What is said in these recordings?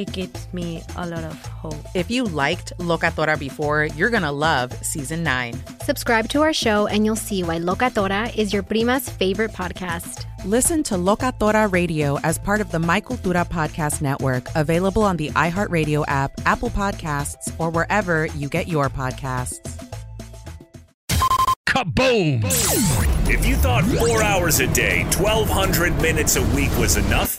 it gives me a lot of hope. If you liked Locatora before, you're going to love season nine. Subscribe to our show and you'll see why Locatora is your prima's favorite podcast. Listen to Locatora Radio as part of the My Cultura Podcast Network, available on the iHeartRadio app, Apple Podcasts, or wherever you get your podcasts. Kaboom! If you thought four hours a day, 1,200 minutes a week was enough,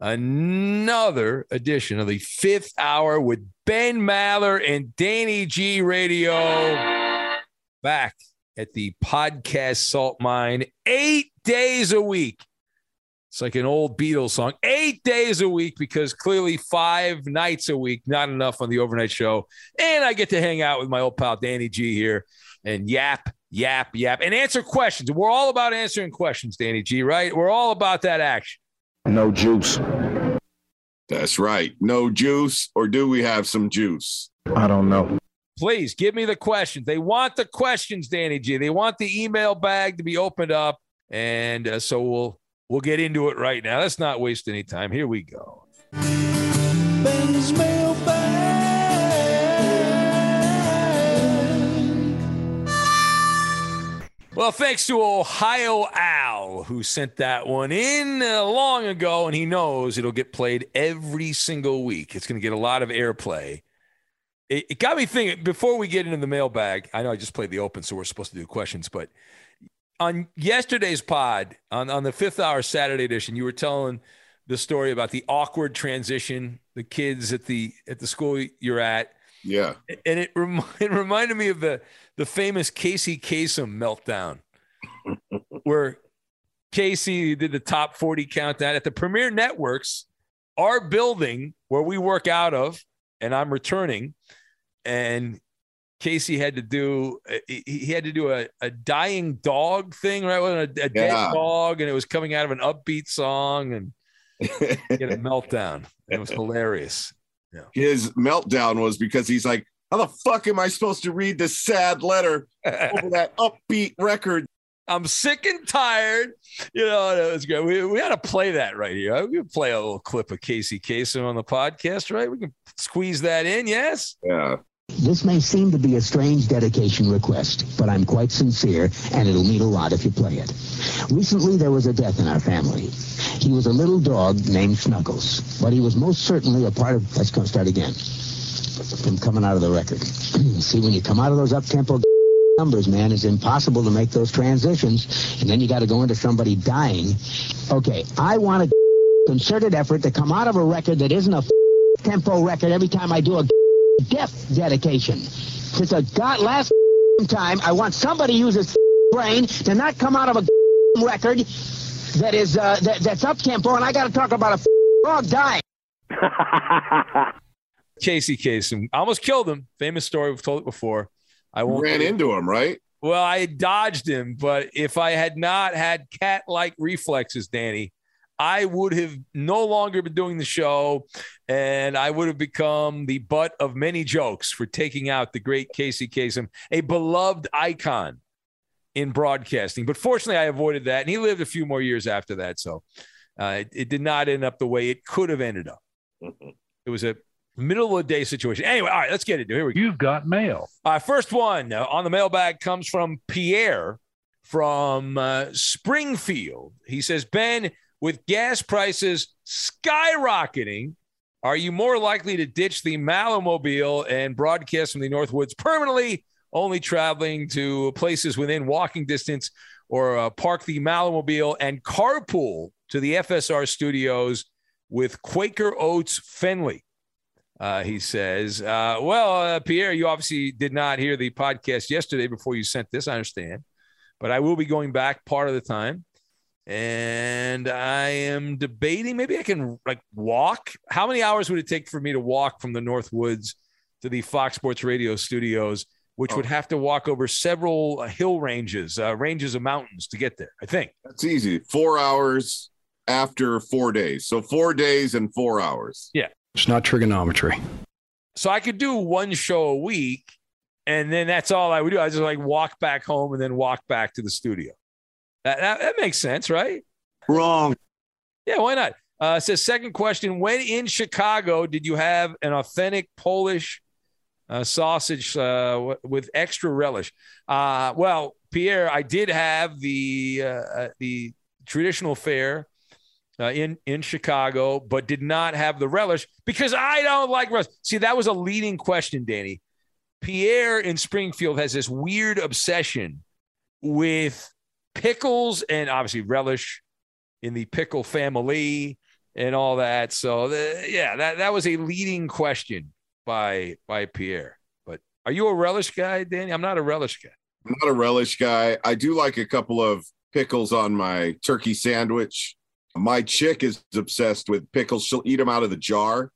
another edition of the fifth hour with Ben Maller and Danny G Radio back at the podcast salt mine eight days a week. It's like an old Beatles song, eight days a week, because clearly five nights a week, not enough on the overnight show. And I get to hang out with my old pal Danny G here and yap, yap, yap, and answer questions. We're all about answering questions, Danny G, right? We're all about that action. No juice. That's right. No juice, or do we have some juice? I don't know. Please give me the questions. They want the questions, Danny G. They want the email bag to be opened up, and uh, so we'll we'll get into it right now. Let's not waste any time. Here we go. Ben's Well, thanks to Ohio Al, who sent that one in uh, long ago, and he knows it'll get played every single week. It's going to get a lot of airplay. It, it, got me thinking before we get into the mailbag. I know I just played the open, so we're supposed to do questions, but on yesterday's pod, on, on the fifth hour Saturday edition, you were telling the story about the awkward transition, the kids at the at the school you're at. Yeah. And it, rem- it reminded me of the the famous Casey Kasem meltdown, where Casey did the top 40 countdown at the Premier Networks, our building where we work out of, and I'm returning. And Casey had to do he had to do a, a dying dog thing, right? With a, a dead yeah. dog, and it was coming out of an upbeat song and get a meltdown. It was hilarious. Yeah. His meltdown was because he's like, how the fuck am I supposed to read this sad letter over that upbeat record? I'm sick and tired. You know, it was good. We, we had to play that right here. We could play a little clip of Casey Kasem on the podcast, right? We can squeeze that in, yes? Yeah. This may seem to be a strange dedication request, but I'm quite sincere, and it'll mean a lot if you play it. Recently, there was a death in our family. He was a little dog named Snuggles, but he was most certainly a part of... Let's go start again. From coming out of the record. See, when you come out of those up-tempo numbers, man, it's impossible to make those transitions, and then you got to go into somebody dying. Okay, I want a concerted effort to come out of a record that isn't a tempo record every time I do a death dedication. It's a god last time I want somebody to use his brain to not come out of a record that is uh, that, that's up tempo, and I got to talk about a dog dying. Casey Kasem almost killed him. Famous story. We've told it before. I won't ran into him, right? Well, I dodged him, but if I had not had cat-like reflexes, Danny, I would have no longer been doing the show, and I would have become the butt of many jokes for taking out the great Casey Kasem, a beloved icon in broadcasting. But fortunately, I avoided that, and he lived a few more years after that, so uh, it, it, did not end up the way it could have ended up. It was a middle of the day situation. Anyway, all right, let's get into it. Here we go. You've got mail. All right, first one uh, on the mailbag comes from Pierre from uh, Springfield. He says, Ben, with gas prices skyrocketing, are you more likely to ditch the Mallermobile and broadcast from the Northwoods permanently, only traveling to places within walking distance, or uh, park the Mallermobile and carpool to the FSR studios with Quaker Oats Fenley? Uh, he says, uh, Well, uh, Pierre, you obviously did not hear the podcast yesterday before you sent this. I understand. But I will be going back part of the time. And I am debating maybe I can like walk. How many hours would it take for me to walk from the North Woods to the Fox Sports Radio studios, which oh. would have to walk over several hill ranges, uh, ranges of mountains to get there? I think that's easy. Four hours after four days. So four days and four hours. Yeah. It's not trigonometry. So I could do one show a week, and then that's all I would do. I just like walk back home and then walk back to the studio. That, that, that makes sense, right? Wrong. Yeah, why not? Uh, says second question: When in Chicago did you have an authentic Polish uh, sausage uh, with extra relish? Uh, well, Pierre, I did have the uh, uh, the traditional fare uh, in in Chicago, but did not have the relish because I don't like relish. See, that was a leading question, Danny. Pierre in Springfield has this weird obsession with pickles and obviously relish in the pickle family and all that. So the, yeah, that that was a leading question by by Pierre. But are you a relish guy, Danny? I'm not a relish guy. I'm not a relish guy. I do like a couple of pickles on my turkey sandwich. My chick is obsessed with pickles. She'll eat them out of the jar,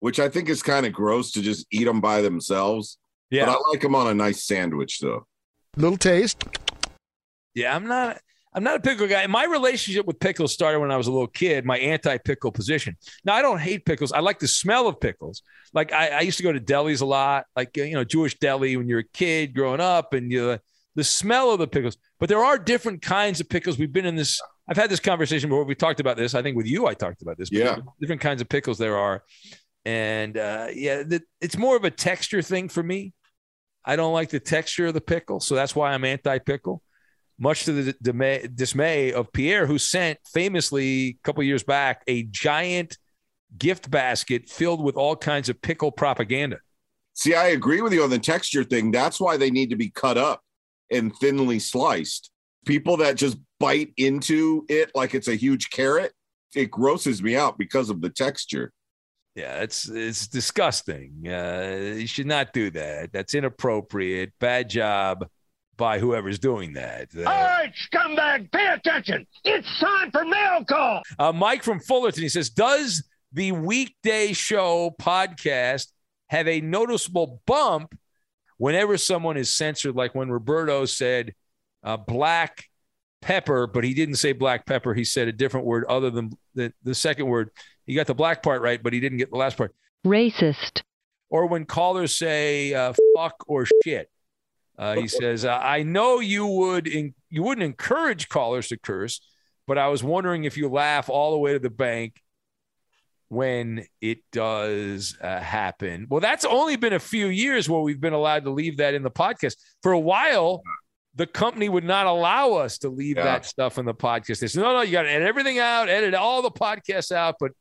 which I think is kind of gross to just eat them by themselves. Yeah. But I like them on a nice sandwich, though. Little taste. Yeah, I'm not. I'm not a pickle guy. My relationship with pickles started when I was a little kid. My anti-pickle position. Now I don't hate pickles. I like the smell of pickles. Like I, I used to go to delis a lot, like you know Jewish deli when you're a kid growing up, and you the smell of the pickles. But there are different kinds of pickles. We've been in this. I've had this conversation before. We talked about this. I think with you, I talked about this. Yeah. Different kinds of pickles there are, and uh, yeah, the, it's more of a texture thing for me. I don't like the texture of the pickle, so that's why I'm anti-pickle. Much to the dismay of Pierre, who sent famously a couple years back a giant gift basket filled with all kinds of pickle propaganda. See, I agree with you on the texture thing. That's why they need to be cut up and thinly sliced. People that just bite into it like it's a huge carrot, it grosses me out because of the texture. Yeah, it's it's disgusting. Uh, you should not do that. That's inappropriate. Bad job by whoever's doing that. Uh, All right, scumbag, pay attention. It's time for mail call. Uh, Mike from Fullerton, he says, does the weekday show podcast have a noticeable bump whenever someone is censored, like when Roberto said uh, black pepper, but he didn't say black pepper. He said a different word other than the, the second word. He got the black part right, but he didn't get the last part. Racist. Or when callers say uh, fuck or shit. Uh, he says, "I know you would in, you wouldn't encourage callers to curse, but I was wondering if you laugh all the way to the bank when it does uh, happen. Well, that's only been a few years where we've been allowed to leave that in the podcast. For a while, the company would not allow us to leave Yeah. that stuff in the podcast. They said, no, no, you got to edit everything out, edit all the podcasts out. But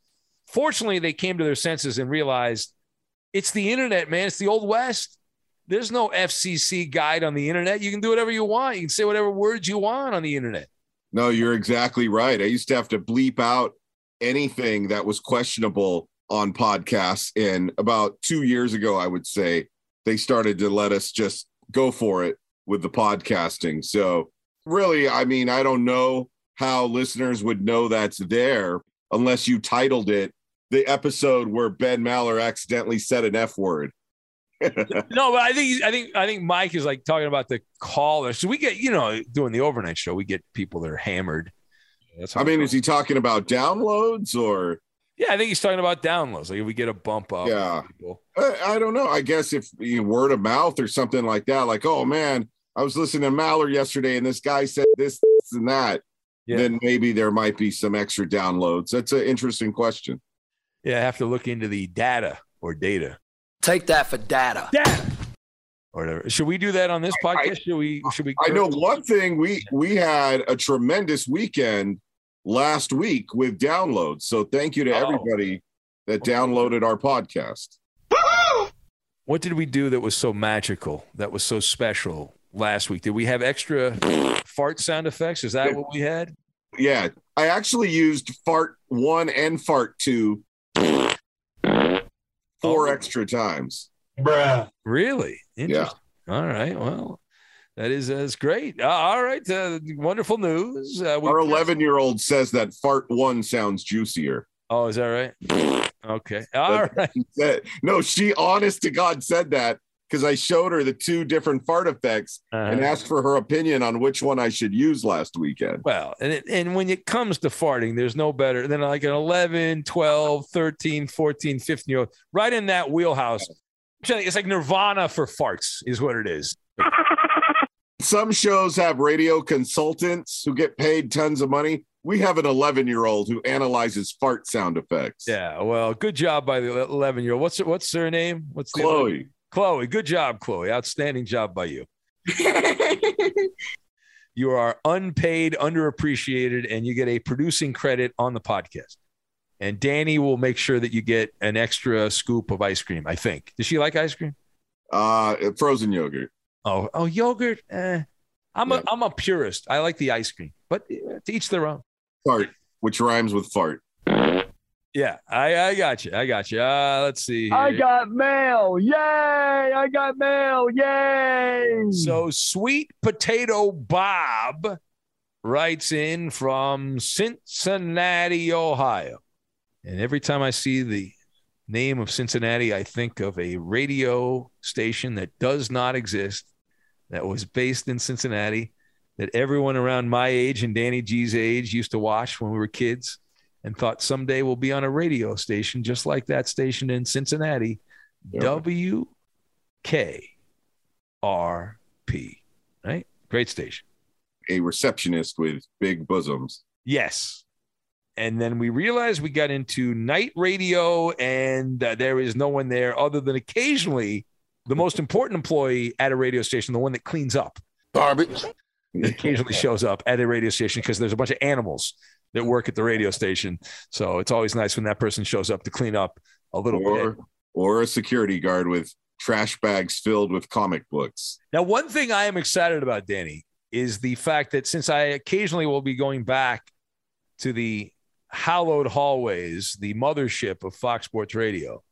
fortunately, they came to their senses and realized it's the internet, man. It's the old west. There's no FCC guide on the internet. You can do whatever you want. You can say whatever words you want on the internet. No, you're exactly right. I used to have to bleep out anything that was questionable on podcasts. And about two years ago, I would say they started to let us just go for it with the podcasting. So, really, I mean, I don't know how listeners would know that's there unless you titled it the episode where Ben Maller accidentally said an F word. No, but I think I think I think Mike is like talking about the caller. So we get, you know, doing the overnight show, we get people that are hammered. That's I mean, is he talking about downloads or? yeah, I think he's talking about downloads. Like if we get a bump up. Yeah. I, I don't know. I guess if you know, word of mouth or something like that, like, oh man, I was listening to Maller yesterday and this guy said this, this and that, Yeah. then maybe there might be some extra downloads. That's an interesting question. Yeah, I have to look into the data or data. Take that for data. Data. Or whatever. Should we do that on this podcast? should we should we I know one thing we we had a tremendous weekend last week with downloads. So thank you to Oh. everybody that downloaded our podcast. What did we do that was so magical? That was so special last week? Did we have extra fart sound effects? Is that what we had? Yeah, I actually used fart one and fart two four extra times. Bruh. Really? Yeah. All right. Well, that is that's great. Uh, all right. Uh, wonderful news. Uh, we- Our 11 year old says that fart one sounds juicier. oh, is that right? Okay. All right. She said- no, she honest to God said that because I showed her the two different fart effects and Uh-huh. asked for her opinion on which one I should use last weekend. Well, and it, and when it comes to farting, there's no better than like an 11, 12, 13, 14, 15 year old right in that wheelhouse. I'm telling you, It's like nirvana for farts, is what it is. Some shows have radio consultants who get paid tons of money. We have an 11 year old who analyzes fart sound effects. Yeah. Well, good job by the 11 year old. What's what's her name? What's the Chloe. Chloe. Good job, Chloe. Outstanding job by you. you are unpaid, underappreciated, and you get a producing credit on the podcast. And Danny will make sure that you get an extra scoop of ice cream. I think. Does she like ice cream? Uh, frozen yogurt. Oh, oh, yogurt. Eh. I'm a I'm a purist. I like the ice cream, but eh, to each their own. Fart, which rhymes with fart. Yeah, I, I got you. I got you. Uh, let's see. I got mail. Yay! I got mail. Yay! So sweet potato Bob writes in from Cincinnati, Ohio. And every time I see the name of Cincinnati, I think of a radio station that does not exist, that was based in Cincinnati, that everyone around my age and Danny G's age used to watch when we were kids and thought someday we'll be on a radio station just like that station in Cincinnati. WKRP, right? Great station. A receptionist with big bosoms. Yes. And then we realized we got into night radio, and uh, there is no one there other than occasionally the most important employee at a radio station, the one that cleans up. Garbage. occasionally shows up at a radio station because there's a bunch of animals that work at the radio station. So it's always nice when that person shows up to clean up a little bit. Or, or a security guard with trash bags filled with comic books. Now, one thing I am excited about, Danny, is the fact that since I occasionally will be going back to the hallowed hallways, the mothership of Fox Sports Radio,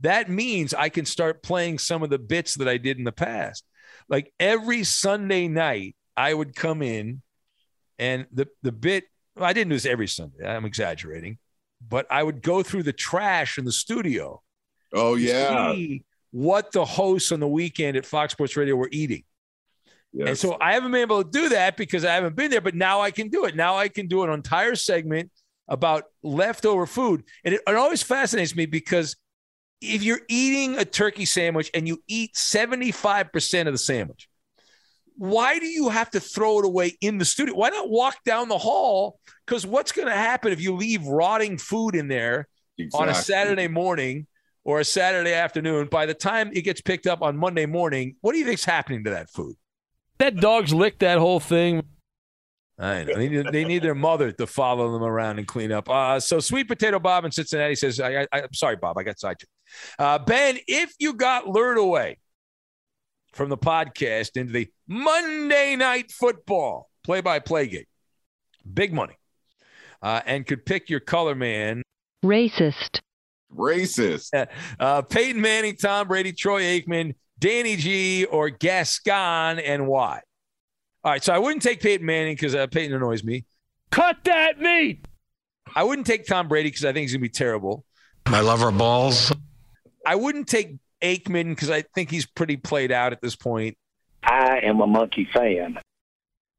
that means I can start playing some of the bits that I did in the past. Like every Sunday night, I would come in and the, the bit, I didn't do this every Sunday, I'm exaggerating, but I would go through the trash in the studio Oh, yeah. see what the hosts on the weekend at Fox Sports Radio were eating. And so I haven't been able to do that because I haven't been there, but now I can do it. Now I can do an entire segment about leftover food. And it, it always fascinates me because if you're eating a turkey sandwich and you eat 75% of the sandwich, why do you have to throw it away in the studio? Why not walk down the hall? Because what's going to happen if you leave rotting food in there on a Saturday morning or a Saturday afternoon. By the time it gets picked up on Monday morning, what do you think's happening to that food? That dog's licked that whole thing. I know. They need, they need their mother to follow them around and clean up. Uh, so, Sweet Potato Bob in Cincinnati says, I, I, I'm sorry, Bob, I got sidetracked. Uh, ben, if you got lured away from the podcast into the Monday Night Football play by play gig, big money, uh, and could pick your color man, Racist. Racist. uh, Peyton Manning, Tom Brady, Troy Aikman, Danny G, or Gascon, and why? All right, so I wouldn't take Peyton Manning because uh, Peyton annoys me. Cut that meat. I wouldn't take Tom Brady because I think he's gonna be terrible. My our balls. I wouldn't take Aikman because I think he's pretty played out at this point. I am a monkey fan.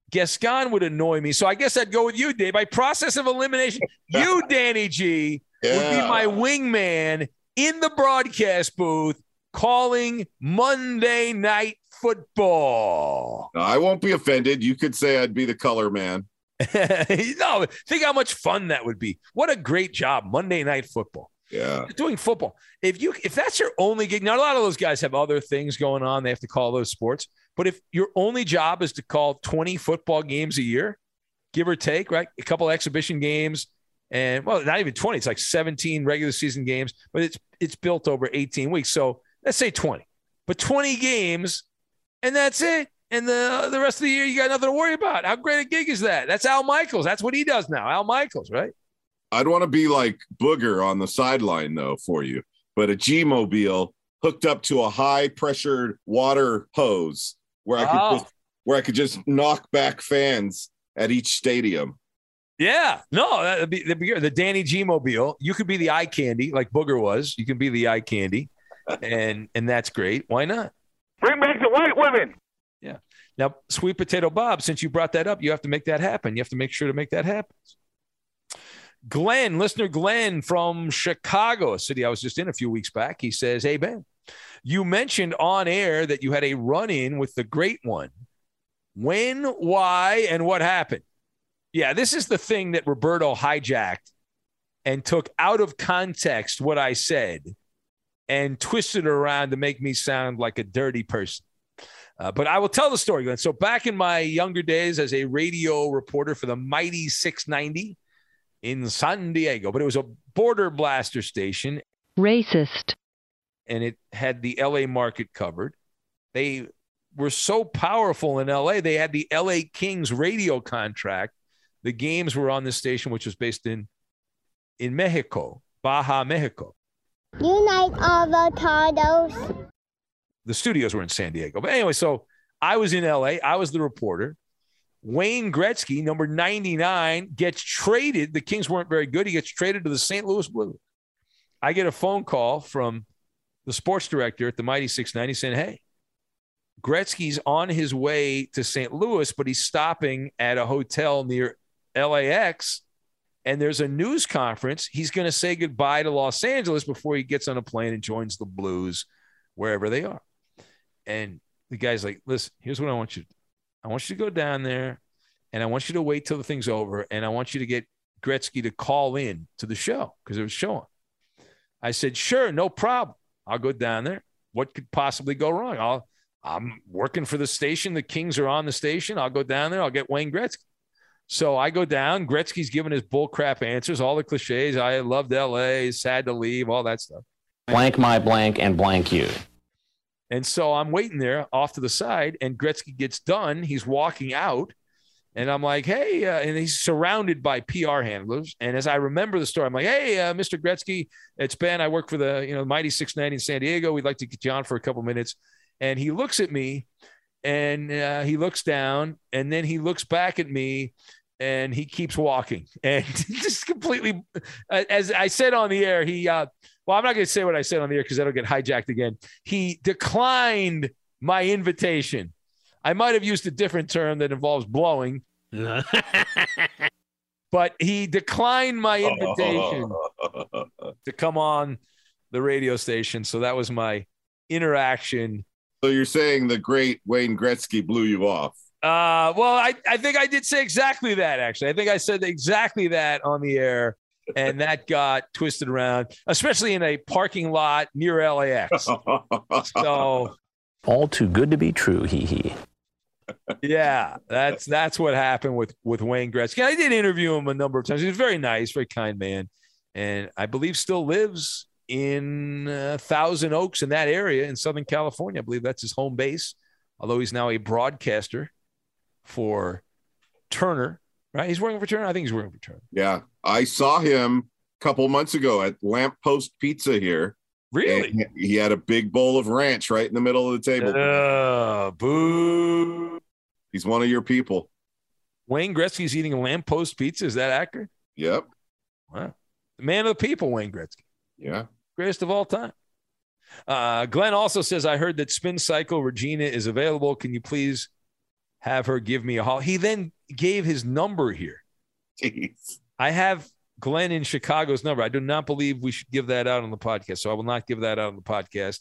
Gascon would annoy me, so I guess I'd go with you, Dave. By process of elimination, you, Danny G, would be my wingman in the broadcast booth calling Monday Night Football. No, I won't be offended. You could say I'd be the color man. no, think how much fun that would be. What a great job, Monday Night Football. Yeah. doing football. If you if that's your only gig, now a lot of those guys have other things going on. They have to call those sports. But if your only job is to call 20 football games a year, give or take, right? A couple exhibition games and well, not even 20, it's like 17 regular season games, but it's it's built over 18 weeks. So let's say 20. But 20 games and that's it. And the the rest of the year you got nothing to worry about. How great a gig is that? That's Al Michaels. That's what he does now. Al Michaels, right? I'd want to be like Booger on the sideline though for you, but a G mobile hooked up to a high pressured water hose where I could Oh. just, where I could just knock back fans at each stadium. Yeah, no, that'd be, that'd be the Danny G mobile. You could be the eye candy, like Booger was. You can be the eye candy, and and that's great. Why not? Bring back the white women. Yeah. Now, sweet potato Bob, since you brought that up, you have to make that happen. You have to make sure to make that happen. Glenn, listener Glenn from Chicago, a city I was just in a few weeks back, he says, Hey, Ben, you mentioned on air that you had a run in with the great one. When, why, and what happened? Yeah, this is the thing that Roberto hijacked and took out of context what I said and twisted it around to make me sound like a dirty person. Uh, but I will tell the story, Glenn. So back in my younger days as a radio reporter for the Mighty 690 in San Diego, but it was a border blaster station Racist. and it had the LA market covered. They were so powerful in LA, they had the LA Kings radio contract. The games were on this station, which was based in in Mexico, Baja, Mexico. Unite avocados. the studios were in San Diego. But anyway, so I was in LA. I was the reporter. Wayne Gretzky, number 99, gets traded. The Kings weren't very good. He gets traded to the St. Louis Blues. I get a phone call from the sports director at the Mighty 690 saying, Hey, Gretzky's on his way to St. Louis, but he's stopping at a hotel near LAX. And there's a news conference. He's going to say goodbye to Los Angeles before he gets on a plane and joins the Blues wherever they are. And the guy's like, listen, here's what I want you to do. I want you to go down there and I want you to wait till the thing's over. And I want you to get Gretzky to call in to the show because it was showing. I said, sure, no problem. I'll go down there. What could possibly go wrong? I'll I'm working for the station. The Kings are on the station. I'll go down there. I'll get Wayne Gretzky. So I go down. Gretzky's giving his bullcrap answers, all the cliches. I loved LA, sad to leave, all that stuff. Blank my blank and blank you. And so I'm waiting there off to the side, and Gretzky gets done. He's walking out, and I'm like, "Hey!" Uh, and he's surrounded by PR handlers. And as I remember the story, I'm like, "Hey, uh, Mr. Gretzky, it's Ben. I work for the you know Mighty 690 in San Diego. We'd like to get you on for a couple minutes." And he looks at me, and uh, he looks down, and then he looks back at me, and he keeps walking, and just completely. uh, As I said on the air, he. Well, I'm not going to say what I said on the air because that'll get hijacked again. He declined my invitation. I might have used a different term that involves blowing, but he declined my invitation to come on the radio station. So that was my interaction. So you're saying the great Wayne Gretzky blew you off? Uh, well, I, I think I did say exactly that, actually. I think I said exactly that on the air. And that got twisted around, especially in a parking lot near LAX. So All too good to be true, hee hee. yeah, that's that's what happened with with Wayne Gretzky. I did interview him a number of times. He's very nice, very kind man, and I believe still lives in uh, Thousand Oaks in that area in Southern California. I believe that's his home base. Although he's now a broadcaster for Turner, right? He's working for Turner. I think he's working for Turner. Yeah, I saw him a couple months ago at Lamppost Pizza here. Really? And he had a big bowl of ranch right in the middle of the table. Uh, boo. He's one of your people. Wayne Gretzky's eating a lamppost pizza. Is that accurate? Yep. Wow. The man of the people, Wayne Gretzky. Yeah. Greatest of all time. Uh, Glenn also says, I heard that Spin Cycle Regina is available. Can you please have her give me a call? He then gave his number here. Jeez. I have Glenn in Chicago's number. I do not believe we should give that out on the podcast. So I will not give that out on the podcast.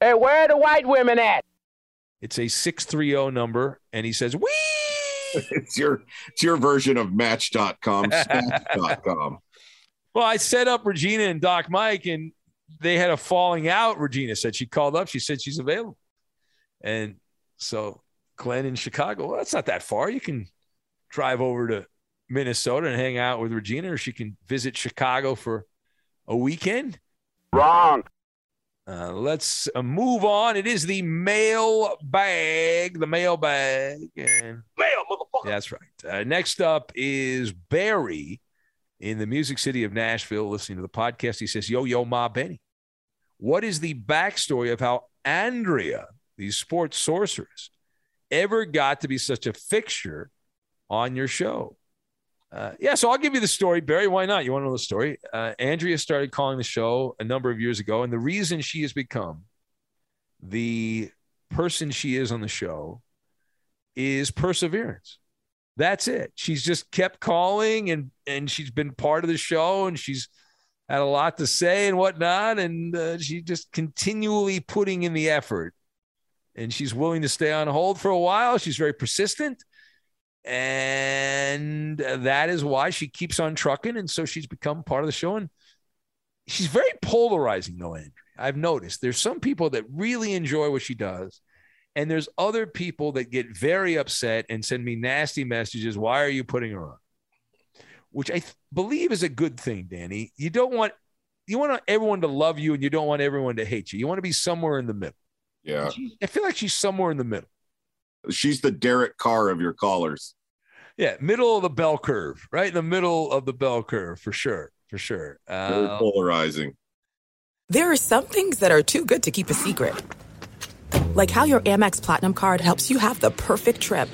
Hey, where are the white women at? It's a 630 number. And he says, Wee! it's your it's your version of match.com, smash.com. Well, I set up Regina and Doc Mike, and they had a falling out. Regina said she called up. She said she's available. And so Glenn in Chicago, well, that's not that far. You can drive over to Minnesota and hang out with Regina, or she can visit Chicago for a weekend. Wrong. Uh, let's uh, move on. It is the mail bag, the mail bag, and Mail, motherfucker. that's right. Uh, next up is Barry in the Music City of Nashville, listening to the podcast. He says, "Yo, yo, Ma Benny, what is the backstory of how Andrea, the sports sorceress, ever got to be such a fixture on your show?" Uh, yeah, so I'll give you the story, Barry. Why not? You want to know the story? Uh, Andrea started calling the show a number of years ago, and the reason she has become the person she is on the show is perseverance. That's it. She's just kept calling, and and she's been part of the show, and she's had a lot to say and whatnot, and uh, she's just continually putting in the effort. And she's willing to stay on hold for a while. She's very persistent and that is why she keeps on trucking and so she's become part of the show and she's very polarizing though andrea i've noticed there's some people that really enjoy what she does and there's other people that get very upset and send me nasty messages why are you putting her on? Which i th- believe is a good thing danny. You don't want you want everyone to love you and you don't want everyone to hate you. You want to be somewhere in the middle. Yeah. She- i feel like she's somewhere in the middle She's the Derek Carr of your callers. Yeah, middle of the bell curve, right in the middle of the bell curve for sure, for sure. Very Uh, polarizing. There are some things that are too good to keep a secret. Like how your Amex Platinum card helps you have the perfect trip.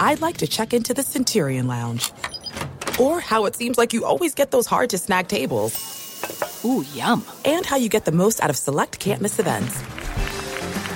I'd like to check into the Centurion Lounge. Or how it seems like you always get those hard to snag tables. Ooh, yum. And how you get the most out of select can't miss events.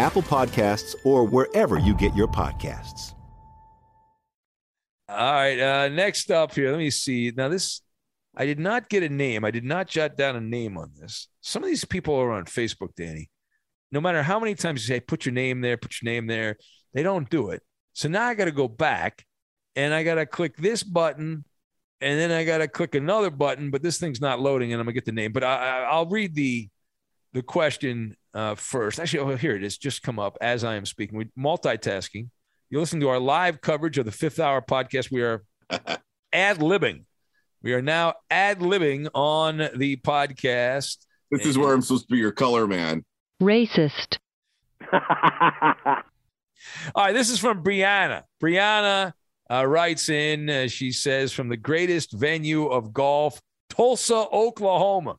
Apple Podcasts, or wherever you get your podcasts. All right. Uh, next up here, let me see. Now, this, I did not get a name. I did not jot down a name on this. Some of these people are on Facebook, Danny. No matter how many times you say, put your name there, put your name there, they don't do it. So now I got to go back and I got to click this button and then I got to click another button, but this thing's not loading and I'm going to get the name. But I, will read the the question uh, first. Actually, oh, here it is, just come up as I am speaking. We multitasking. You're listening to our live coverage of the fifth hour podcast. We are ad libbing. We are now ad libbing on the podcast. This is where I'm supposed to be your color man. Racist. All right, this is from Brianna. Brianna uh, writes in, uh, she says, from the greatest venue of golf, Tulsa, Oklahoma.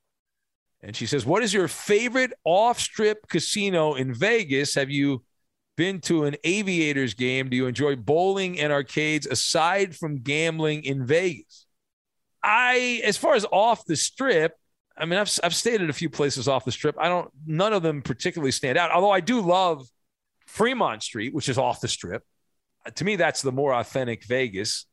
And she says, What is your favorite off strip casino in Vegas? Have you been to an aviators game? Do you enjoy bowling and arcades aside from gambling in Vegas? I, as far as off the strip, I mean, I've, I've stayed at a few places off the strip. I don't, none of them particularly stand out, although I do love Fremont Street, which is off the strip uh, to me, that's the more authentic Vegas.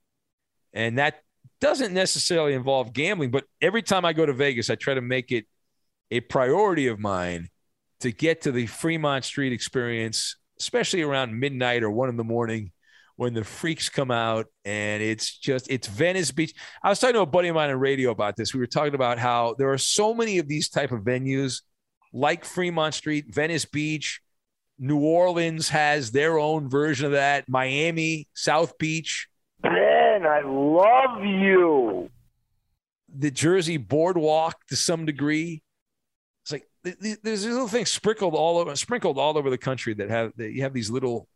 And that doesn't necessarily involve gambling, but every time I go to Vegas, I try to make it a priority of mine to get to the Fremont Street experience, especially around midnight or one in the morning when the freaks come out and it's just it's Venice Beach. I was talking to a buddy of mine on radio about this. We were talking about how there are so many of these type of venues like Fremont Street, Venice Beach, New Orleans has their own version of that. Miami, South Beach. Ben, I love you. The Jersey Boardwalk to some degree. There's little things sprinkled all over, sprinkled all over the country that have that you have these little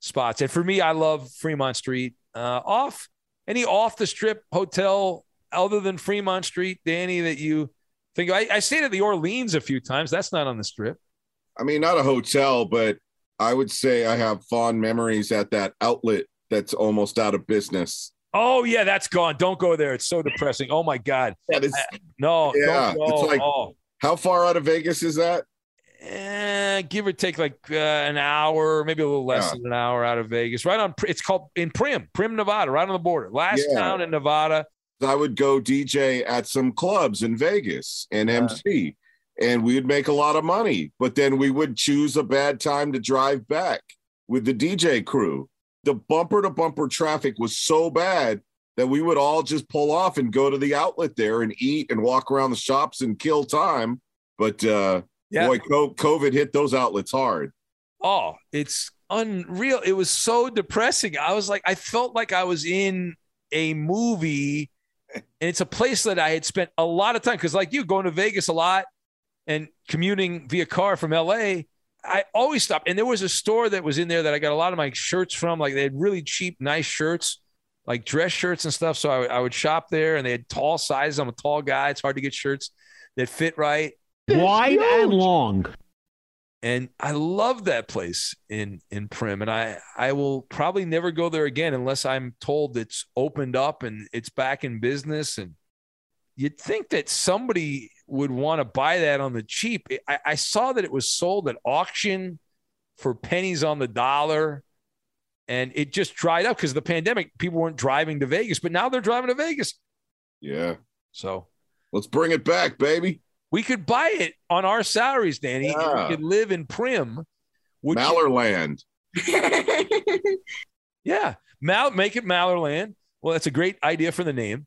spots. And for me, I love Fremont Street. Uh, off any off the strip hotel other than Fremont Street, Danny, that you think I, I stayed at the Orleans a few times. That's not on the strip. I mean, not a hotel, but I would say I have fond memories at that outlet that's almost out of business. Oh yeah, that's gone. Don't go there. It's so depressing. Oh my god. Yeah, this, I, no. Yeah, it's like oh. How far out of Vegas is that? Eh, give or take like uh, an hour, maybe a little less yeah. than an hour out of Vegas. Right on. It's called in Primm, Primm, Nevada, right on the border. Last yeah. town in Nevada. I would go DJ at some clubs in Vegas and MC and we would make a lot of money. But then we would choose a bad time to drive back with the DJ crew. The bumper to bumper traffic was so bad that we would all just pull off and go to the outlet there and eat and walk around the shops and kill time. But uh, yeah. boy, COVID hit those outlets hard. Oh, it's unreal. It was so depressing. I was like, I felt like I was in a movie. And it's a place that I had spent a lot of time because, like you, going to Vegas a lot, and commuting via car from LA, I always stopped. And there was a store that was in there that I got a lot of my shirts from. Like they had really cheap, nice shirts, like dress shirts and stuff. So I, I would shop there and they had tall sizes. I'm a tall guy. It's hard to get shirts that fit right. Wide and long. And I love that place in in Primm. And I I will probably never go there again unless I'm told it's opened up and it's back in business. And you'd think that somebody would want to buy that on the cheap. I, I saw that it was sold at auction for pennies on the dollar and it just dried up because of the pandemic. People weren't driving to Vegas, but now they're driving to Vegas. Yeah. So let's bring it back, baby. We could buy it on our salaries, Danny. Yeah. we could live in Primm. Mallerland. yeah. Mal- make it Mallerland. Well, that's a great idea for the name.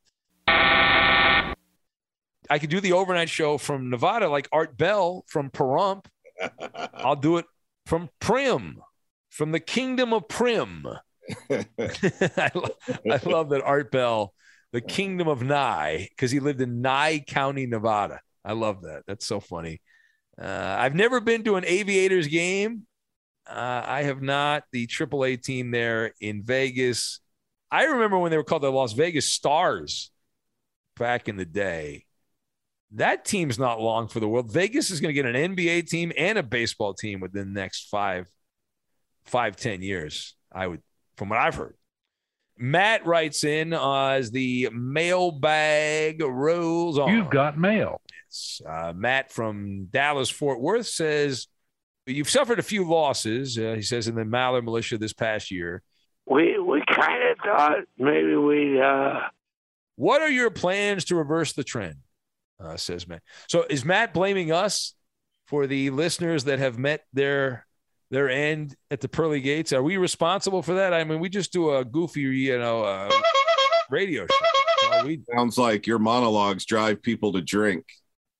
I could do the overnight show from Nevada, like Art Bell from Pahrump. I'll do it from Primm, from the kingdom of Primm. I, lo- I, love that Art Bell, the kingdom of Nye, because he lived in Nye County, Nevada. I love that. That's so funny. Uh, I've never been to an Aviators game. Uh, I have not. The AAA team there in Vegas. I remember when they were called the Las Vegas Stars back in the day that team's not long for the world. Vegas is going to get an NBA team and a baseball team within the next five, five, ten years. I would, from what I've heard. Matt writes in uh, as the mailbag rolls on. You've got mail. Yes. Uh, Matt from Dallas Fort Worth says you've suffered a few losses. Uh, he says in the Maller militia this past year. We we kind of thought maybe we'd. Uh... What are your plans to reverse the trend? Uh, says Matt. So is Matt blaming us for the listeners that have met their their end at the pearly gates? Are we responsible for that? I mean, we just do a goofy, you know, uh, radio show. Well, we Sounds like your monologues drive people to drink.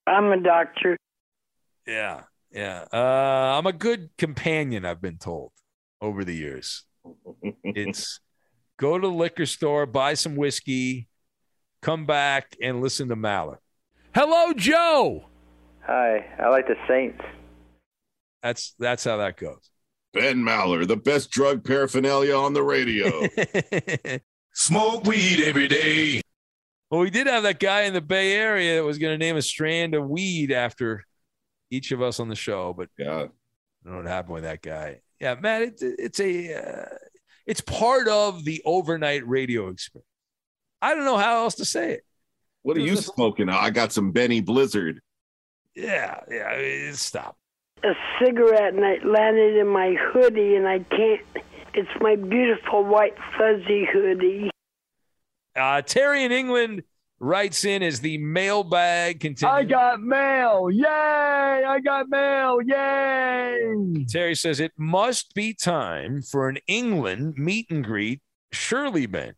I'm a doctor. Yeah, yeah. Uh, I'm a good companion. I've been told over the years. it's go to the liquor store, buy some whiskey, come back and listen to Maller. Hello, Joe. Hi, I like the Saints. That's that's how that goes. Ben Maller, the best drug paraphernalia on the radio. Smoke weed every day. Well, we did have that guy in the Bay Area that was going to name a strand of weed after each of us on the show, but yeah, I don't know what happened with that guy. Yeah, Matt, it's it's a uh, it's part of the overnight radio experience. I don't know how else to say it. What are you smoking? I got some Benny Blizzard. Yeah, yeah. Stop. A cigarette and it landed in my hoodie and I can't. It's my beautiful white fuzzy hoodie. Uh, Terry in England writes in as the mailbag continues. I got mail. Yay! I got mail. Yay! Terry says it must be time for an England meet and greet. Surely, Ben.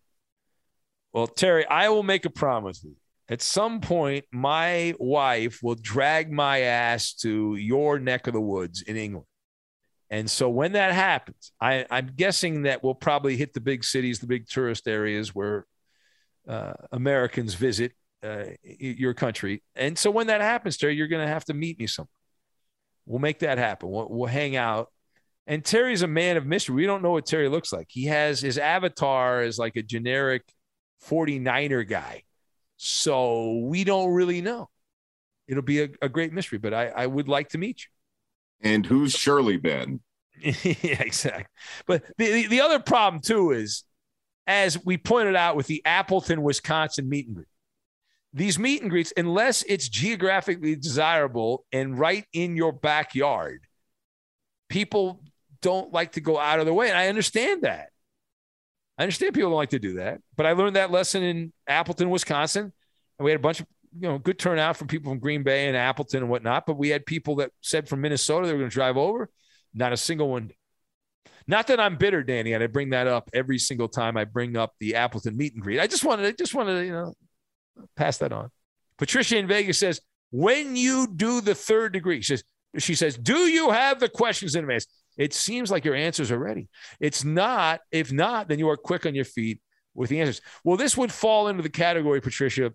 Well, Terry, I will make a promise with you. At some point, my wife will drag my ass to your neck of the woods in England. And so when that happens, I, I'm guessing that we'll probably hit the big cities, the big tourist areas where uh, Americans visit uh, your country. And so when that happens, Terry, you're going to have to meet me somewhere. We'll make that happen. We'll, we'll hang out. And Terry's a man of mystery. We don't know what Terry looks like. He has his avatar is like a generic 49er guy. So we don't really know. It'll be a, a great mystery, but I, I would like to meet you. And who's Shirley Ben? you. yeah, exactly. But the, the, the other problem, too, is as we pointed out with the Appleton, Wisconsin meet and greet, these meet and greets, unless it's geographically desirable and right in your backyard, people don't like to go out of their way. And I understand that. I understand people don't like to do that, but I learned that lesson in Appleton, Wisconsin, and we had a bunch of you know good turnout from people from Green Bay and Appleton and whatnot. But we had people that said from Minnesota they were going to drive over. Not a single one. Not that I'm bitter, Danny, and I bring that up every single time I bring up the Appleton meet and greet. I just wanted, I just wanted to, you know, pass that on. Patricia in Vegas says, when you do the third degree, she says, she says, do you have the questions in advance? It seems like your answers are ready. It's not. If not, then you are quick on your feet with the answers. Well, this would fall into the category, Patricia.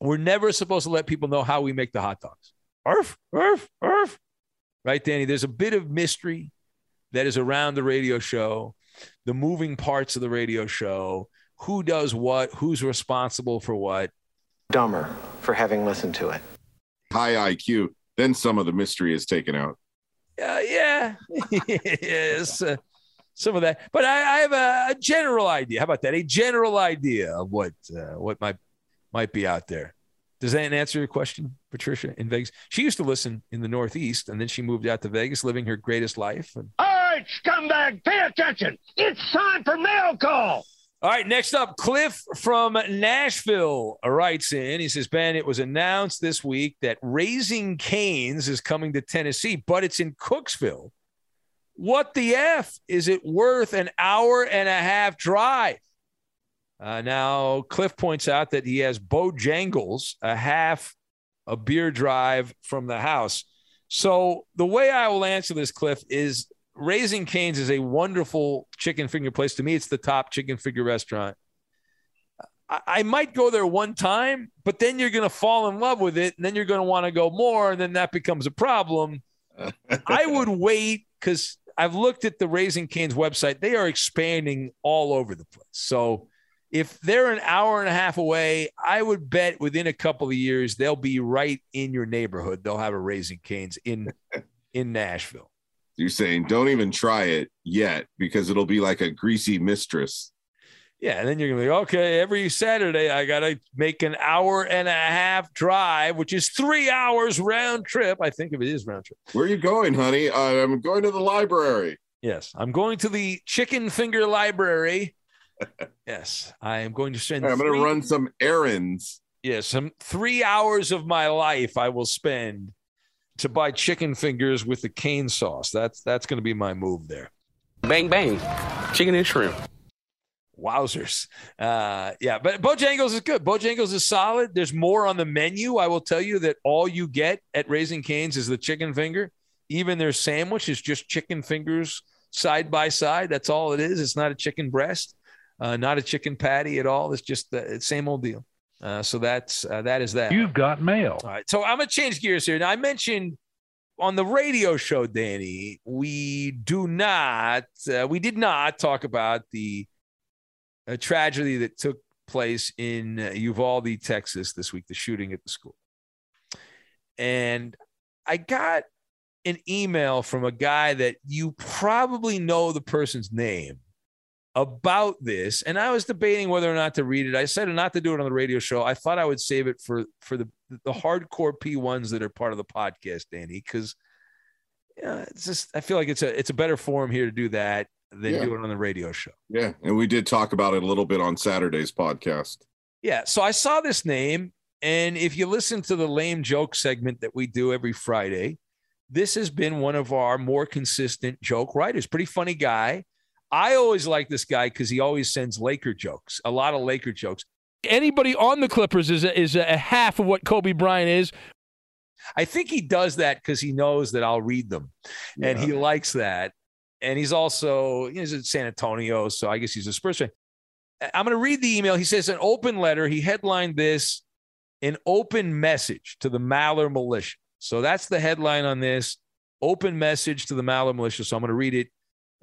We're never supposed to let people know how we make the hot dogs. Arf, arf, arf. Right, Danny? There's a bit of mystery that is around the radio show, the moving parts of the radio show, who does what, who's responsible for what. Dumber for having listened to it. High IQ. Then some of the mystery is taken out. Uh, yeah, yes, uh, some of that. But I, I have a, a general idea. How about that? A general idea of what uh, what might might be out there. Does that answer your question, Patricia? In Vegas, she used to listen in the Northeast, and then she moved out to Vegas, living her greatest life. And All right, scumbag, pay attention. It's time for mail call. All right, next up, Cliff from Nashville writes in. He says, Ben, it was announced this week that Raising Canes is coming to Tennessee, but it's in Cookeville. What the F? Is it worth an hour and a half drive? Uh, now, Cliff points out that he has Bojangles, a half a beer drive from the house. So, the way I will answer this, Cliff, is Raising Canes is a wonderful chicken finger place. To me, it's the top chicken finger restaurant. I, I might go there one time, but then you're going to fall in love with it, and then you're going to want to go more, and then that becomes a problem. I would wait because I've looked at the Raising Canes website. They are expanding all over the place. So if they're an hour and a half away, I would bet within a couple of years they'll be right in your neighborhood. They'll have a Raising Canes in in Nashville. You're saying don't even try it yet because it'll be like a greasy mistress. Yeah, and then you're gonna be okay. Every Saturday, I gotta make an hour and a half drive, which is three hours round trip. I think if it is round trip. Where are you going, honey? Uh, I'm going to the library. Yes, I'm going to the Chicken Finger Library. yes, I am going to spend. I'm going to run some errands. Yes, some three hours of my life I will spend to buy chicken fingers with the cane sauce. That's that's going to be my move there. Bang bang, chicken and shrimp. Wowzers. Uh, yeah, but Bojangles is good. Bojangles is solid. There's more on the menu. I will tell you that all you get at Raising Canes is the chicken finger. Even their sandwich is just chicken fingers side by side. That's all it is. It's not a chicken breast, uh, not a chicken patty at all. It's just the same old deal. Uh, so that's uh, that is that. You've got mail. All right. So I'm gonna change gears here. Now I mentioned on the radio show, Danny, we do not, uh, we did not talk about the uh, tragedy that took place in uh, Uvalde, Texas this week, the shooting at the school. And I got an email from a guy that you probably know the person's name about this and i was debating whether or not to read it i said not to do it on the radio show i thought i would save it for for the the hardcore p1s that are part of the podcast danny because yeah, it's just i feel like it's a it's a better forum here to do that than Yeah. do it on the radio show Yeah, and we did talk about it a little bit on Saturday's podcast. Yeah. So I saw this name. And if you listen to the lame joke segment that we do every Friday, this has been one of our more consistent joke writers. Pretty funny guy. I always like this guy because he always sends Laker jokes, a lot of Laker jokes. Anybody on the Clippers is a, is a half of what Kobe Bryant is. I think he does that because he knows that I'll read them and he likes that. And he's also, he's at San Antonio. So I guess he's a Spurs fan. I'm going to read the email. He says, an open letter. He headlined this an open message to the Maller militia. So that's the headline on this open message to the Maller militia. So I'm going to read it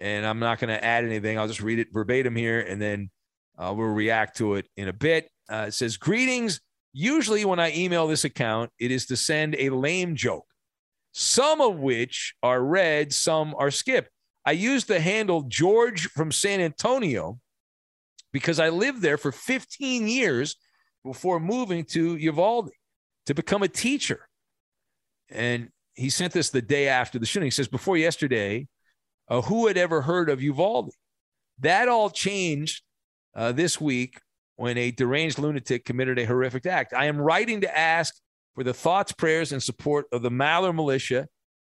and I'm not going to add anything. I'll just read it verbatim here and then uh, we'll react to it in a bit. Uh, it says, Greetings. Usually, when I email this account, it is to send a lame joke, some of which are read, some are skipped. I use the handle George from San Antonio because I lived there for 15 years before moving to Uvalde to become a teacher. And he sent this the day after the shooting. He says, Before yesterday, uh, who had ever heard of Uvalde? That all changed uh, this week when a deranged lunatic committed a horrific act. I am writing to ask for the thoughts, prayers, and support of the Maller militia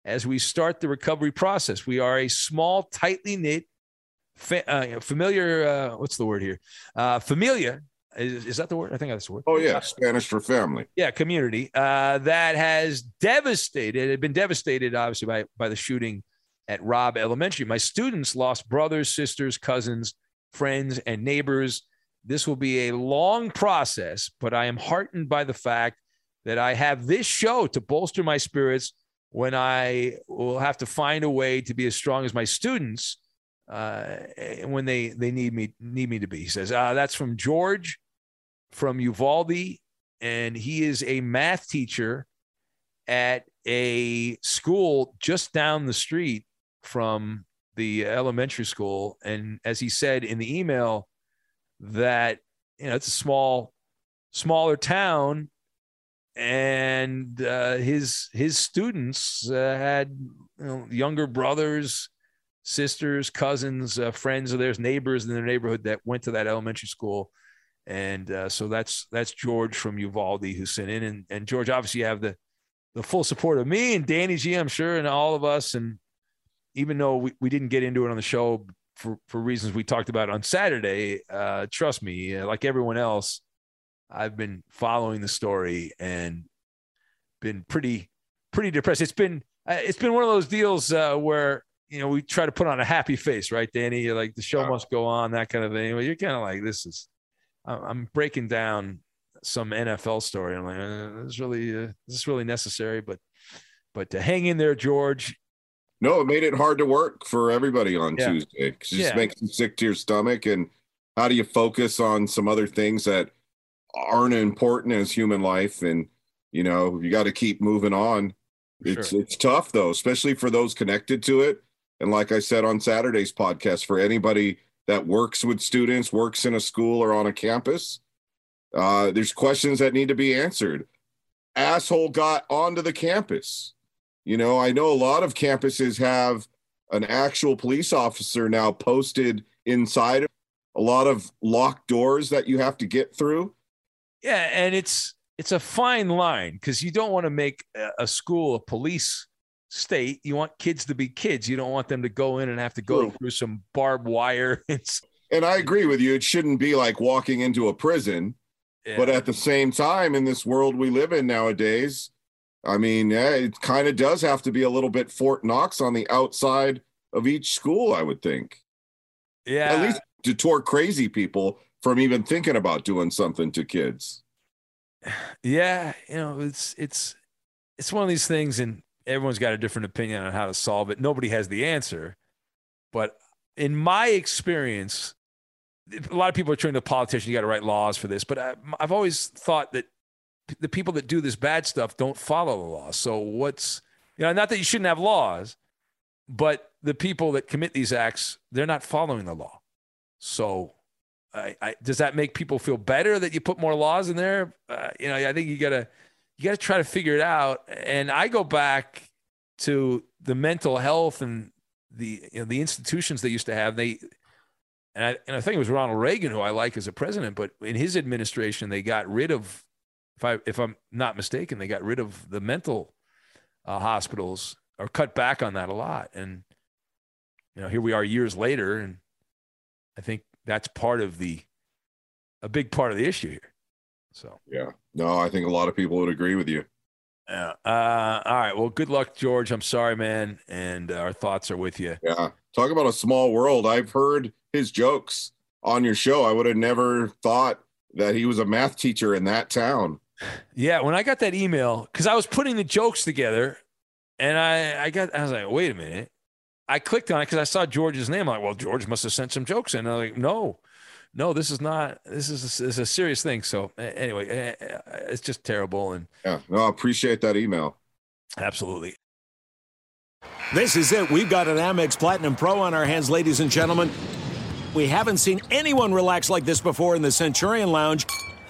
as we start the recovery process. We are a small, tightly knit, fa- uh, familiar, uh, what's the word here? Uh, familia. Is, is that the word? I think that's the word. Oh yeah, Spanish for family. Yeah, community uh, that has devastated, had been devastated, obviously, by, by the shooting at Robb Elementary. My students lost brothers, sisters, cousins, friends, and neighbors. This will be a long process, but I am heartened by the fact that I have this show to bolster my spirits when I will have to find a way to be as strong as my students uh, when they they need me need me to be. He says uh, that's from George from Uvalde, and he is a math teacher at a school just down the street from the elementary school. And as he said in the email, that you know it's a small, smaller town, and uh, his his students uh, had you know, younger brothers, sisters, cousins, uh, friends of theirs, neighbors in their neighborhood that went to that elementary school. And uh, so that's that's George from Uvalde who sent in, and, and George obviously you have the the full support of me and Danny G, I'm sure, and all of us. And even though we, we didn't get into it on the show for, for reasons we talked about on Saturday, uh, trust me, uh, like everyone else, I've been following the story and been pretty pretty depressed. It's been uh, it's been one of those deals uh, where you know we try to put on a happy face, right, Danny? You're like the show must go on, that kind of thing. But you're kind of like this is I'm I'm breaking down some NFL story. I'm like, uh, this is really uh, this is really necessary, but but to hang in there, George. No, it made it hard to work for everybody on Yeah. Tuesday. It just Yeah. makes you sick to your stomach. And how do you focus on some other things that aren't important as human life? And you know, you got to keep moving on. It's sure. it's tough though, especially for those connected to it. And like I said on Saturday's podcast, for anybody that works with students, works in a school or on a campus. Uh, there's questions that need to be answered. Asshole got onto the campus. You know, I know a lot of campuses have an actual police officer now posted inside a lot of locked doors that you have to get through. Yeah, and it's it's a fine line because you don't want to make a school a police state. You want kids to be kids. You don't want them to go in and have to go True. through some barbed wire. and I agree with you. It shouldn't be like walking into a prison. Yeah. But at the same time, in this world we live in nowadays, I mean, yeah, it kind of does have to be a little bit Fort Knox on the outside of each school, I would think. Yeah. At least deter crazy people from even thinking about doing something to kids. Yeah, you know, it's it's it's one of these things, and everyone's got a different opinion on how to solve it. Nobody has the answer, but in my experience, a lot of people are turning to politicians. You got to write laws for this, but I, I've always thought that the people that do this bad stuff don't follow the law. So what's you know, not that you shouldn't have laws, but the people that commit these acts, they're not following the law. So I, I, does that make people feel better that you put more laws in there? Uh, you know, I think you gotta you gotta try to figure it out. And I go back to the mental health and the you know the institutions they used to have. They and I, and I think it was Ronald Reagan who I like as a president, but in his administration they got rid of if I if I'm not mistaken, they got rid of the mental uh, hospitals or cut back on that a lot. And you know, here we are years later, and I think that's part of the a big part of the issue here. So yeah, no, I think a lot of people would agree with you. Yeah. Uh, all right. Well, good luck, George. I'm sorry, man, and uh, our thoughts are with you. Yeah. Talk about a small world. I've heard his jokes on your show. I would have never thought that he was a math teacher in that town. Yeah, when I got that email, because I was putting the jokes together, and I, I got, I was like, wait a minute. I clicked on it because I saw George's name. I'm like, well, George must have sent some jokes in. I'm like, no, no, this is not. This is a, this is a serious thing. So anyway, it's just terrible. And yeah, no, I appreciate that email. Absolutely. This is it. We've got an Amex Platinum Pro on our hands, ladies and gentlemen. We haven't seen anyone relax like this before in the Centurion Lounge.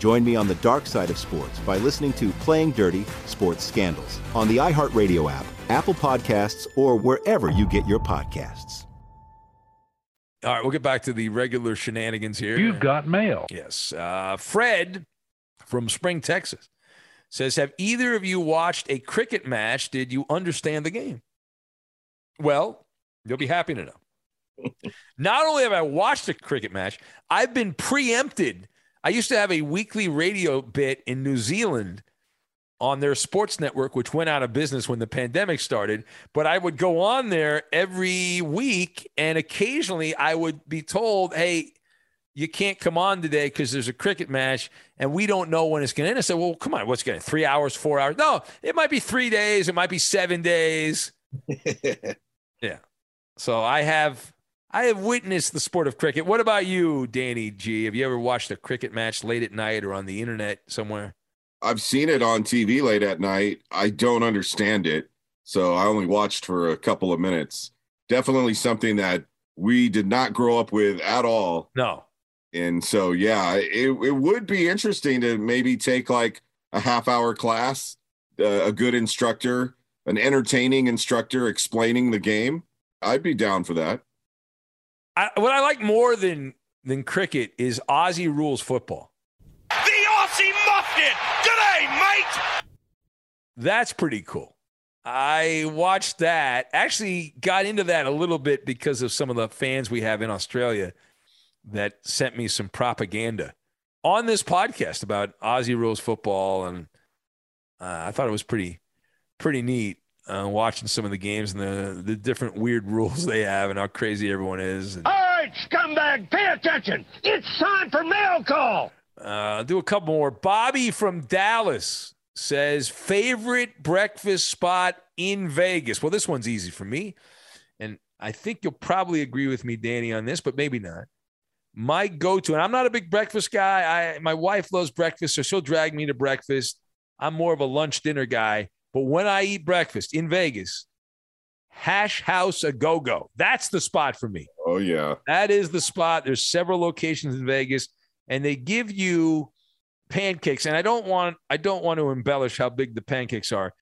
Join me on the dark side of sports by listening to Playing Dirty Sports Scandals on the iHeartRadio app Apple Podcasts, or wherever you get your podcasts. All right, we'll get back to the regular shenanigans here. You've got mail. Yes. Uh, Fred from Spring, Texas says Have either of you watched a cricket match? Did you understand the game? Well, you'll be happy to know. Not only have I watched a cricket match, I've been preempted. I used to have a weekly radio bit in New Zealand on their sports network, which went out of business when the pandemic started. But I would go on there every week, and occasionally I would be told, hey, you can't come on today because there's a cricket match and we don't know when it's going to end. I said, well, come on, what's going to three hours, four hours? No, it might be three days, it might be seven days. yeah. So I have I have witnessed the sport of cricket. What about you, Danny G? Have you ever watched a cricket match late at night or on the internet somewhere? I've seen it on TV late at night. I don't understand it. So I only watched for a couple of minutes. Definitely something that we did not grow up with at all. No. And so, yeah, it, it would be interesting to maybe take like a half hour class, uh, a good instructor, an entertaining instructor explaining the game. I'd be down for that. I, what I like more than than cricket is Aussie rules football. The Aussie muffed it. G'day, mate. That's pretty cool. I watched that. Actually, got into that a little bit because of some of the fans we have in Australia that sent me some propaganda on this podcast about Aussie rules football, and uh, I thought it was pretty pretty neat uh, watching some of the games and the the different weird rules they have and how crazy everyone is. And, All right, scumbag, pay attention. It's time for mail call. uh, do a couple more. Bobby from Dallas says favorite breakfast spot in Vegas. Well, this one's easy for me, and I think you'll probably agree with me, Danny, on this, but maybe not. My go-to, and I'm not a big breakfast guy. I my wife loves breakfast, so she'll drag me to breakfast. I'm more of a lunch dinner guy. But when I eat breakfast in Vegas, Hash House a Go Go. That's the spot for me. Oh, yeah. That is the spot. There's several locations in Vegas, and they give you pancakes. And I don't want I don't want to embellish how big the pancakes are.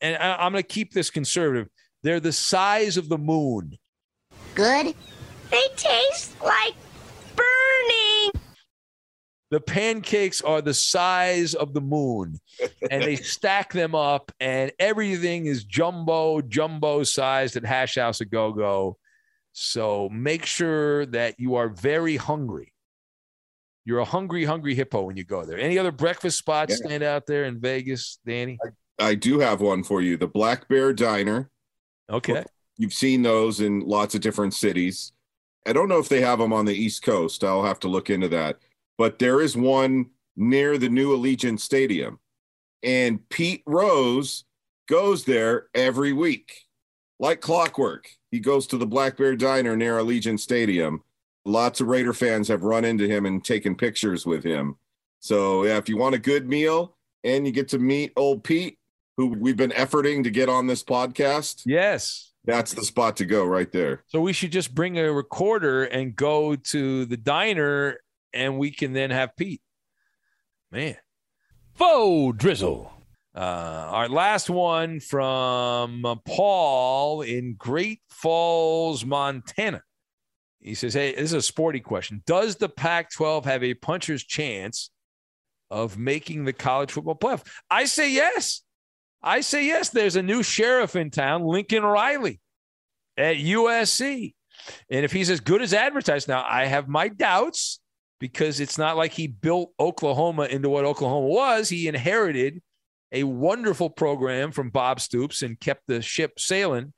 And I, I'm going to keep this conservative. They're the size of the moon. Good? They taste like burning. The pancakes are the size of the moon, and they stack them up, and everything is jumbo, jumbo sized at Hash House a Go Go. So make sure that you are very hungry. You're a hungry, hungry hippo when you go there. Any other breakfast spots Yeah. stand out there in Vegas, Danny? I do have one for you the Black Bear Diner. Okay. You've seen those in lots of different cities. I don't know if they have them on the East Coast. I'll have to look into that. But there is one near the new Allegiant Stadium. And Pete Rose goes there every week, like clockwork. He goes to the Black Bear Diner near Allegiant Stadium. Lots of Raider fans have run into him and taken pictures with him. So, yeah, if you want a good meal and you get to meet old Pete, who we've been efforting to get on this podcast, Yes. that's the spot to go right there. So we should just bring a recorder and go to the diner and we can then have Pete. Man. Faux drizzle. Uh, our last one from uh, Paul in Great Falls, Montana. He says, Hey, this is a sporty question. Does the Pac 12 have a puncher's chance of making the college football playoff? I say yes. I say yes. There's a new sheriff in town, Lincoln Riley at USC. And if he's as good as advertised, now I have my doubts because it's not like he built Oklahoma into what Oklahoma was. He inherited a wonderful program from Bob Stoops and kept the ship sailing.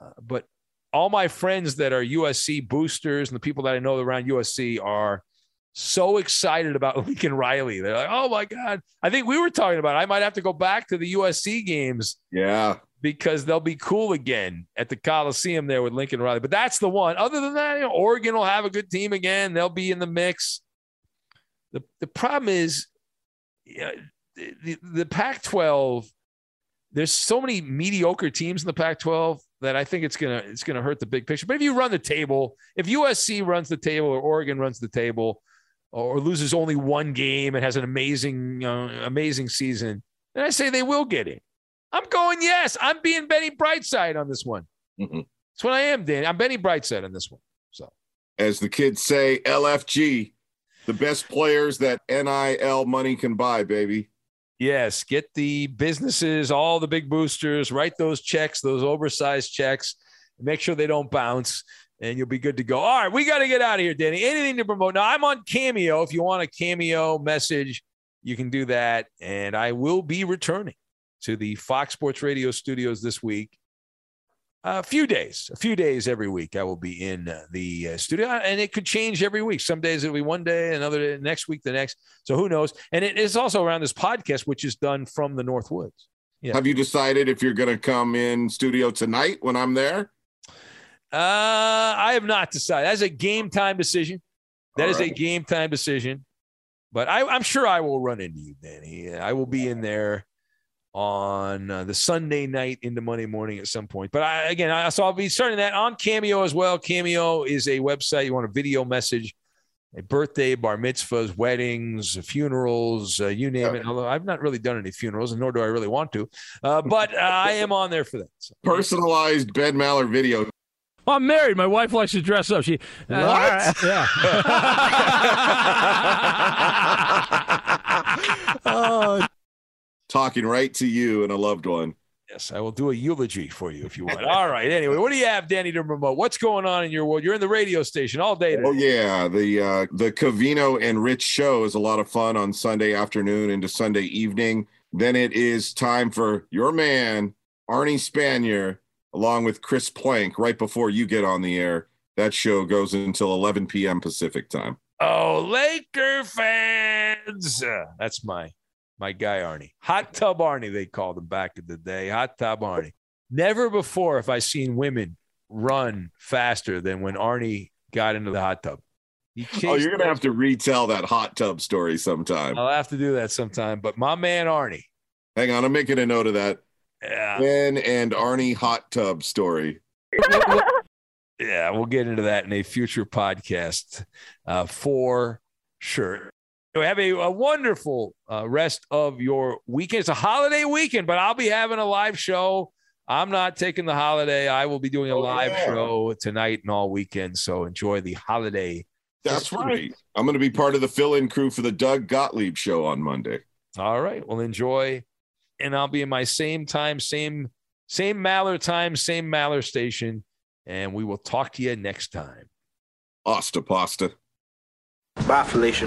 Uh, but all my friends that are USC boosters and the people that I know around USC are so excited about Lincoln Riley. They're like, oh my God. I think we were talking about it. I might have to go back to the USC games Yeah. Because they'll be cool again at the Coliseum there with Lincoln Riley. But that's the one. Other than that, you know, Oregon will have a good team again. They'll be in the mix. The the problem is yeah, the, the, the Pac-12. There's so many mediocre teams in the Pac-12 that I think it's gonna it's gonna hurt the big picture. But if you run the table, if USC runs the table or Oregon runs the table, or loses only one game and has an amazing uh, amazing season, then I say they will get in. I'm going yes. I'm being Benny Brightside on this one. Mhm. That's what I am, Dan. I'm Benny Brightside on this one. So As the kids say, LFG, the best players that NIL money can buy, baby. yes, get the businesses, all the big boosters, write those checks, those oversized checks, make sure they don't bounce, and you'll be good to go. All right, we got to get out of here, Danny. Anything to promote? Now I'm on Cameo. If you want a Cameo message, you can do that. And I will be returning to the Fox Sports Radio studios this week. A few days, a few days every week, I will be in uh, the uh, studio, and it could change every week. Some days it'll be one day, another day, next week, the next. So who knows? And it is also around this podcast, which is done from the North Woods. Yeah. Have you decided if you're going to come in studio tonight when I'm there? Uh, I have not decided. That's a game time decision. That All is right. a game time decision. But I, I'm sure I will run into you, Danny. I will be in there on uh, the Sunday night into Monday morning at some point. But I, again, I, so I'll be starting that on Cameo as well. Cameo is a website. You want a video message, a birthday, bar mitzvahs, weddings, funerals, uh, you name it. Although I've not really done any funerals, and nor do I really want to. Uh, but uh, I am on there for that. So. Personalized Ben Maller video. Well, I'm married. My wife likes to dress up. She uh, What? yeah. Talking right to you and a loved one. Yes, I will do a eulogy for you if you want. All right. Anyway, what do you have, Danny to remote? What's going on in your world? You're in the radio station all day. Today. Oh yeah, the uh, the Covino and Rich show is a lot of fun on Sunday afternoon into Sunday evening. Then it is time for your man Arnie Spanier along with Chris Plank right before you get on the air. That show goes until 11 p.m. Pacific time. Oh, Laker fans. Uh, that's my my guy Arnie. Hot tub Arnie, they called him back in the day. Hot tub Arnie. Never before have I seen women run faster than when Arnie got into the hot tub. Oh, you're gonna have to retell that hot tub story sometime. I'll have to do that sometime. But my man Arnie. Hang on, I'm making a note of that. Yeah. Ben and Arnie hot tub story. Yeah, we'll get into that in a future podcast uh, for sure. So have a, a wonderful uh, rest of your weekend. It's a holiday weekend, but I'll be having a live show. I'm not taking the holiday. I will be doing a Oh, live yeah. show tonight and all weekend. So enjoy the holiday. That's right. I'm going to be part of the fill-in crew for the Doug Gottlieb show on Monday. All right. Well, enjoy. And I'll be in my same time, same same Maller time, same Maller station. And we will talk to you next time. Asta pasta. Bye, Felicia.